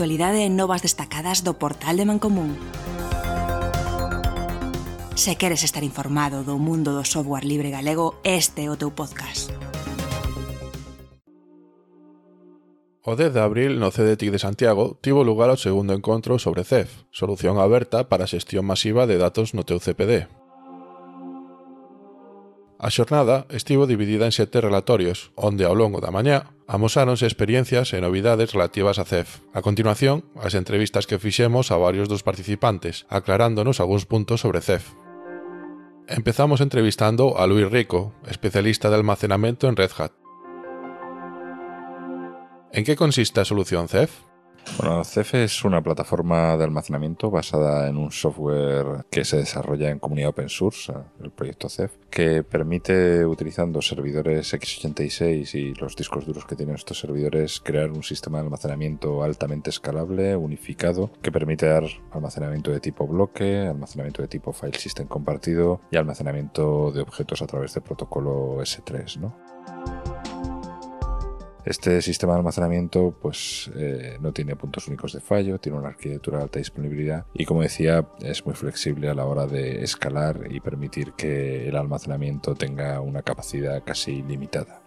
actualidade e novas destacadas do portal de Mancomún. Se queres estar informado do mundo do software libre galego, este é o teu podcast. O 10 de abril no CDTIC de Santiago tivo lugar o segundo encontro sobre CEF, solución aberta para a xestión masiva de datos no teu CPD. A xornada estivo dividida en sete relatorios, onde ao longo da mañá amosáronse experiencias e novidades relativas a CEF. A continuación, as entrevistas que fixemos a varios dos participantes, aclarándonos algúns puntos sobre CEF. Empezamos entrevistando a Luis Rico, especialista de almacenamiento en Red Hat. ¿En qué consiste la solución CEF? Bueno, CEF es una plataforma de almacenamiento basada en un software que se desarrolla en comunidad open source, el proyecto CEF, que permite, utilizando servidores x86 y los discos duros que tienen estos servidores, crear un sistema de almacenamiento altamente escalable, unificado, que permite dar almacenamiento de tipo bloque, almacenamiento de tipo file system compartido y almacenamiento de objetos a través de protocolo S3, ¿no? Este sistema de almacenamiento pues, eh, no tiene puntos únicos de fallo, tiene una arquitectura de alta disponibilidad y como decía es muy flexible a la hora de escalar y permitir que el almacenamiento tenga una capacidad casi ilimitada.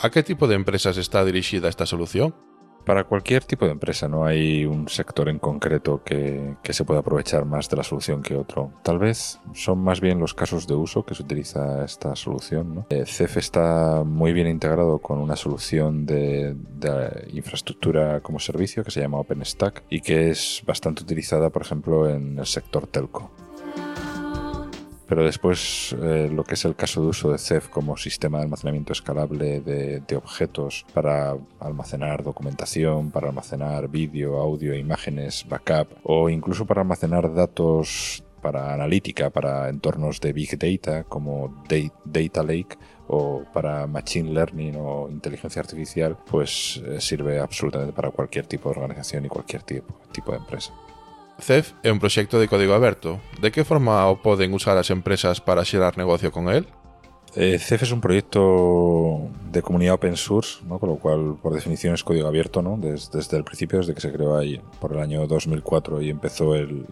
¿A qué tipo de empresas está dirigida esta solución? Para cualquier tipo de empresa, no hay un sector en concreto que, se pueda aprovechar más de la solución que otro. Tal vez son más bien los casos de uso que se utiliza esta solución. Eh, CEF está muy bien integrado con una solución de, de infraestructura como servicio que se llama OpenStack y que es bastante utilizada, por ejemplo, en el sector telco pero después eh, lo que es el caso de uso de CEF como sistema de almacenamiento escalable de, objetos para almacenar documentación, para almacenar vídeo, audio, imágenes, backup o incluso para almacenar datos para analítica, para entornos de Big Data como Data Lake o para Machine Learning o inteligencia artificial, pues eh, sirve absolutamente para cualquier tipo de organización y cualquier tipo, tipo de empresa. CEF é un proxecto de código aberto. De que forma o poden usar as empresas para xerar negocio con el? Eh, CEF é un proxecto de comunidad open source, ¿no? con lo cual por definición es código abierto ¿no? desde, el principio, desde que se creó ahí por el año 2004 y empezó el,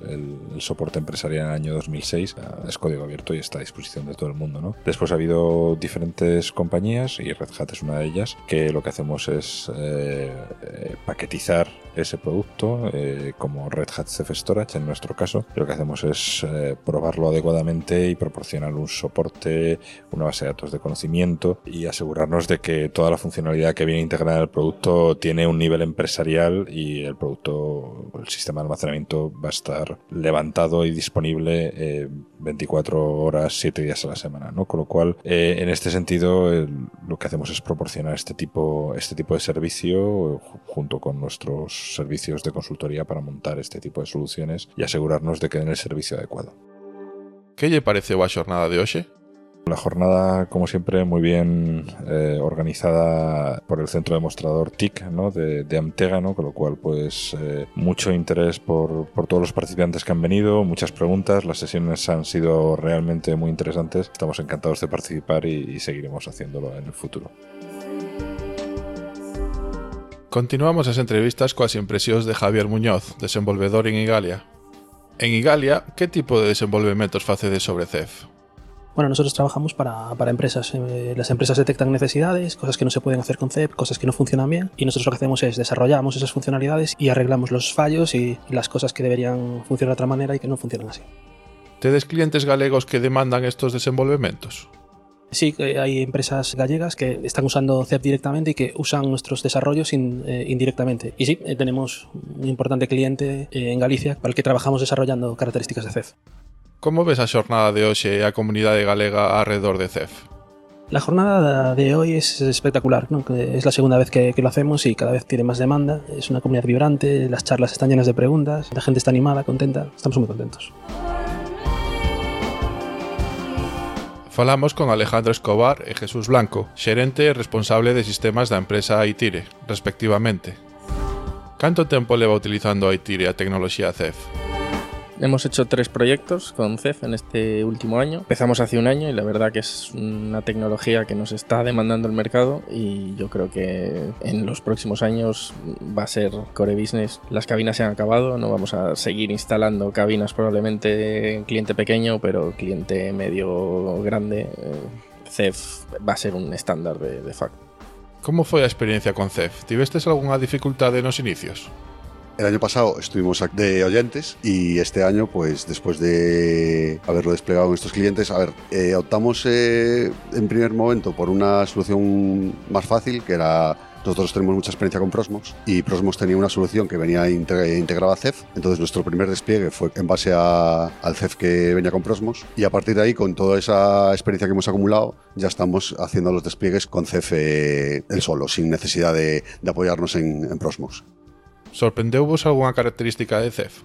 soporte empresarial en el año 2006. Es código abierto y está a disposición de todo el mundo. ¿no? Después ha habido diferentes compañías y Red Hat es una de ellas que lo que hacemos es eh, eh, paquetizar ese producto eh, como Red Hat Ceph Storage en nuestro caso. Lo que hacemos es probarlo adecuadamente y proporcionar un soporte, una base de datos de conocimiento y asegurarnos de que toda la funcionalidad que viene integrada en el producto tiene un nivel empresarial y el producto, el sistema de almacenamiento va a estar levantado y disponible 24 eh, horas, 7 días a la semana, ¿no? Con lo cual, eh, en este sentido, lo que hacemos es proporcionar este tipo, este tipo de servicio junto con nuestros servicios de consultoría para montar este tipo de soluciones y asegurarnos de que den el servicio adecuado. ¿Qué le parece a jornada de hoy? La jornada, como siempre, muy bien eh, organizada por el centro demostrador TIC de, de Amtega, con lo cual, pues, eh, mucho interés por, por, todos los participantes que han venido, muchas preguntas, las sesiones han sido realmente muy interesantes. Estamos encantados de participar y, seguiremos haciéndolo en el futuro. Continuamos as entrevistas coas impresións de Javier Muñoz, desenvolvedor en Igalia. En Igalia, que tipo de desenvolvementos facedes sobre CEF? Bueno, nosotros trabajamos para, para empresas. Eh, las empresas detectan necesidades, cosas que no se pueden hacer con CEP, cosas que no funcionan bien, y nosotros lo que hacemos es desarrollamos esas funcionalidades y arreglamos los fallos y, las cosas que deberían funcionar de otra manera y que no funcionan así. ¿Tedes clientes galegos que demandan estos desenvolvementos? Sí, hay empresas gallegas que están usando CEP directamente y que usan nuestros desarrollos eh, indirectamente. Y sí, eh, tenemos un importante cliente en Galicia para el que trabajamos desarrollando características de CEF. Como ves a xornada de hoxe e a comunidade galega arredor de CEF? La jornada de hoy es espectacular, ¿no? es la segunda vez que, que, lo hacemos y cada vez tiene más demanda, es una comunidad vibrante, las charlas están llenas de preguntas, la gente está animada, contenta, estamos muy contentos. Falamos con Alejandro Escobar e Jesús Blanco, xerente e responsable de sistemas da empresa Aitire, respectivamente. Canto tempo leva utilizando Aitire a tecnoloxía CEF? Hemos hecho tres proyectos con CEF en este último año. Empezamos hace un año y la verdad que es una tecnología que nos está demandando el mercado y yo creo que en los próximos años va a ser core business. Las cabinas se han acabado, no vamos a seguir instalando cabinas probablemente en cliente pequeño, pero cliente medio grande. Eh, CEF va a ser un estándar de, de facto. Como foi a experiencia con CEF? Tivestes algunha dificultade nos inicios? El año pasado estuvimos de oyentes y este año, pues después de haberlo desplegado en estos clientes, a ver, eh, optamos eh, en primer momento por una solución más fácil, que era nosotros tenemos mucha experiencia con Prosmos y Prosmos tenía una solución que venía integrada a CEF. Entonces nuestro primer despliegue fue en base al CEF que venía con Prosmos y a partir de ahí, con toda esa experiencia que hemos acumulado, ya estamos haciendo los despliegues con CEF eh, el solo, sin necesidad de, apoyarnos en, en Prosmos. Sorprendeuvos alguna característica de CEF?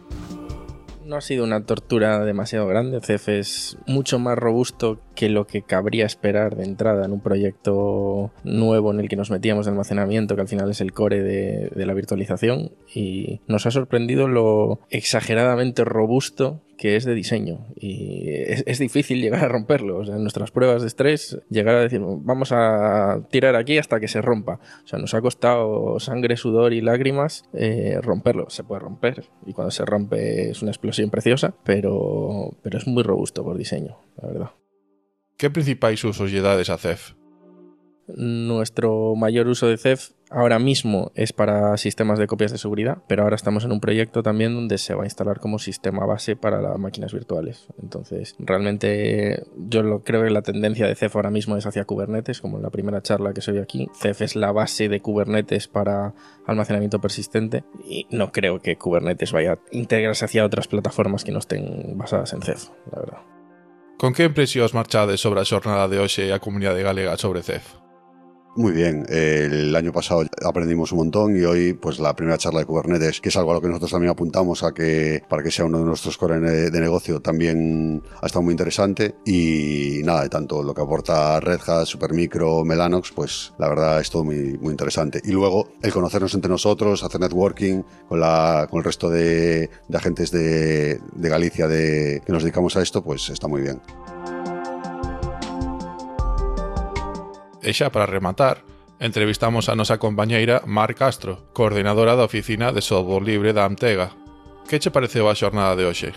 No ha sido una tortura demasiado grande. CEF es mucho más robusto que lo que cabría esperar de entrada en un proyecto nuevo en el que nos metíamos de almacenamiento, que al final es el core de, de la virtualización. Y nos ha sorprendido lo exageradamente robusto que es de diseño y es, difícil llegar a romperlo. O sea, en nuestras pruebas de estrés, llegar a decir, vamos a tirar aquí hasta que se rompa. O sea, nos ha costado sangre, sudor y lágrimas eh, romperlo. Se puede romper y cuando se rompe es una explosión preciosa, pero, pero es muy robusto por diseño, la verdad. ¿Qué principales usos lle dades a CEF? Nuestro mayor uso de CEF ahora mismo es para sistemas de copias de seguridad, pero ahora estamos en un proyecto también donde se va a instalar como sistema base para las máquinas virtuales. Entonces, realmente yo lo, creo que la tendencia de CEF ahora mismo es hacia Kubernetes, como en la primera charla que ve aquí. CEF es la base de Kubernetes para almacenamiento persistente y no creo que Kubernetes vaya a integrarse hacia otras plataformas que no estén basadas en CEF, la verdad. Con que impresións marchades sobre a xornada de hoxe e a comunidade galega sobre CEF? Muy bien, el año pasado aprendimos un montón y hoy pues la primera charla de Kubernetes, que es algo a lo que nosotros también apuntamos a que para que sea uno de nuestros core de negocio, también ha estado muy interesante y nada, de tanto lo que aporta Red Hat, Supermicro, Melanox, pues la verdad es todo muy, muy interesante. Y luego el conocernos entre nosotros, hacer networking con, la, con el resto de, de agentes de, de Galicia de, que nos dedicamos a esto, pues está muy bien. E xa para rematar, entrevistamos a nosa compañeira Mar Castro, coordinadora da Oficina de Software Libre da Amtega. Que che pareceu a xornada de hoxe?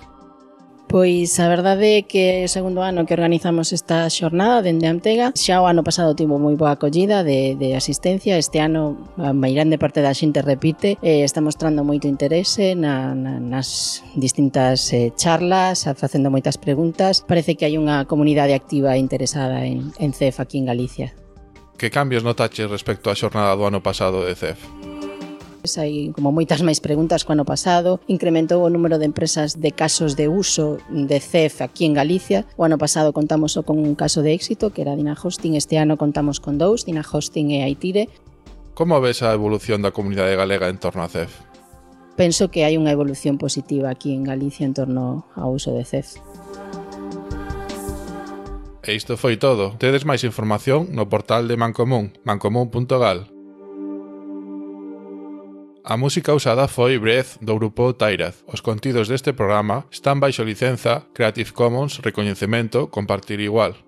Pois a verdade é que é o segundo ano que organizamos esta xornada dende Amtega Xa o ano pasado tivo moi boa acollida de, de asistencia Este ano a grande parte da xente repite e Está mostrando moito interese na, na, nas distintas eh, charlas Facendo moitas preguntas Parece que hai unha comunidade activa e interesada en, en CEF aquí en Galicia Que cambios notaches respecto á xornada do ano pasado de CEF? Pois hai como moitas máis preguntas co ano pasado. Incrementou o número de empresas de casos de uso de CEF aquí en Galicia. O ano pasado contamos con un caso de éxito que era Dina Hosting. Este ano contamos con dous, Dina Hosting e Aitire. Como ves a evolución da comunidade galega en torno a CEF? Penso que hai unha evolución positiva aquí en Galicia en torno ao uso de CEF. E isto foi todo. Tedes máis información no portal de Mancomún, mancomún.gal. A música usada foi Breath do grupo Tairaz. Os contidos deste programa están baixo licenza Creative Commons Recoñecemento Compartir Igual.